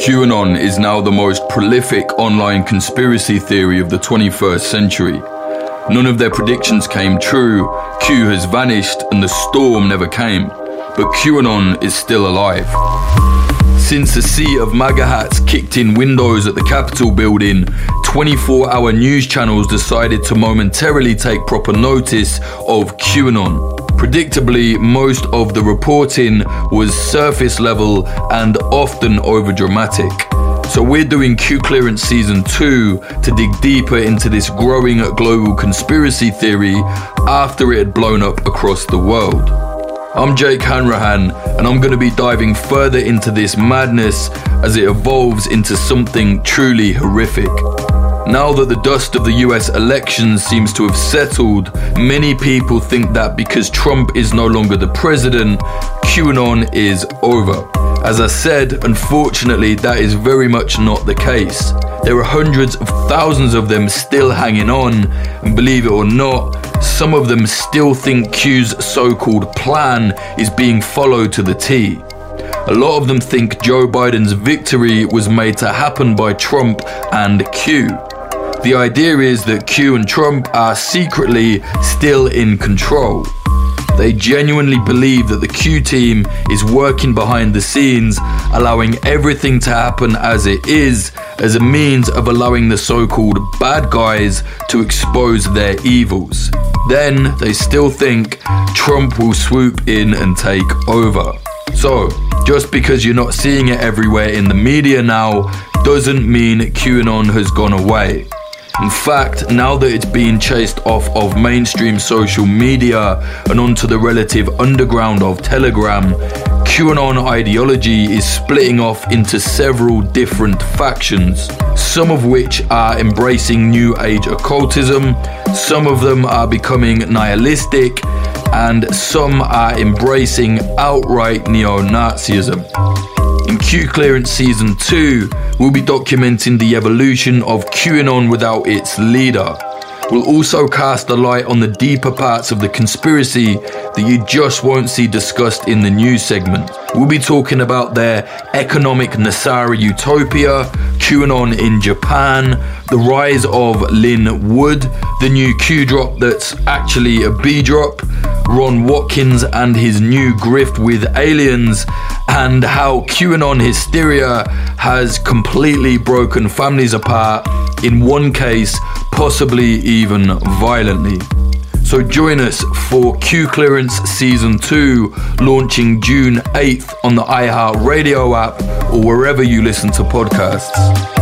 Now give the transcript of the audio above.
QAnon is now the most prolific online conspiracy theory of the 21st century. None of their predictions came true, Q has vanished, and the storm never came. But QAnon is still alive. Since the sea of MAGA hats kicked in windows at the Capitol building, 24 hour news channels decided to momentarily take proper notice of QAnon. Predictably, most of the reporting was surface level and often overdramatic. So, we're doing Q Clearance Season 2 to dig deeper into this growing global conspiracy theory after it had blown up across the world. I'm Jake Hanrahan, and I'm going to be diving further into this madness as it evolves into something truly horrific. Now that the dust of the US elections seems to have settled, many people think that because Trump is no longer the president, QAnon is over. As I said, unfortunately, that is very much not the case. There are hundreds of thousands of them still hanging on, and believe it or not, some of them still think Q's so called plan is being followed to the T. A lot of them think Joe Biden's victory was made to happen by Trump and Q. The idea is that Q and Trump are secretly still in control. They genuinely believe that the Q team is working behind the scenes, allowing everything to happen as it is, as a means of allowing the so called bad guys to expose their evils. Then they still think Trump will swoop in and take over. So, just because you're not seeing it everywhere in the media now doesn't mean QAnon has gone away. In fact, now that it's being chased off of mainstream social media and onto the relative underground of Telegram, QAnon ideology is splitting off into several different factions, some of which are embracing New Age occultism, some of them are becoming nihilistic, and some are embracing outright neo Nazism. In Q Clearance Season 2, we'll be documenting the evolution of QAnon without its leader. We'll also cast a light on the deeper parts of the conspiracy that you just won't see discussed in the news segment. We'll be talking about their economic NESARA utopia, QAnon in Japan, the rise of Lin Wood, the new Q drop that's actually a B drop, Ron Watkins and his new grift with aliens, and how QAnon hysteria has completely broken families apart, in one case, possibly even violently. So join us for Q Clearance Season 2, launching June 8th on the iHeartRadio app or wherever you listen to podcasts.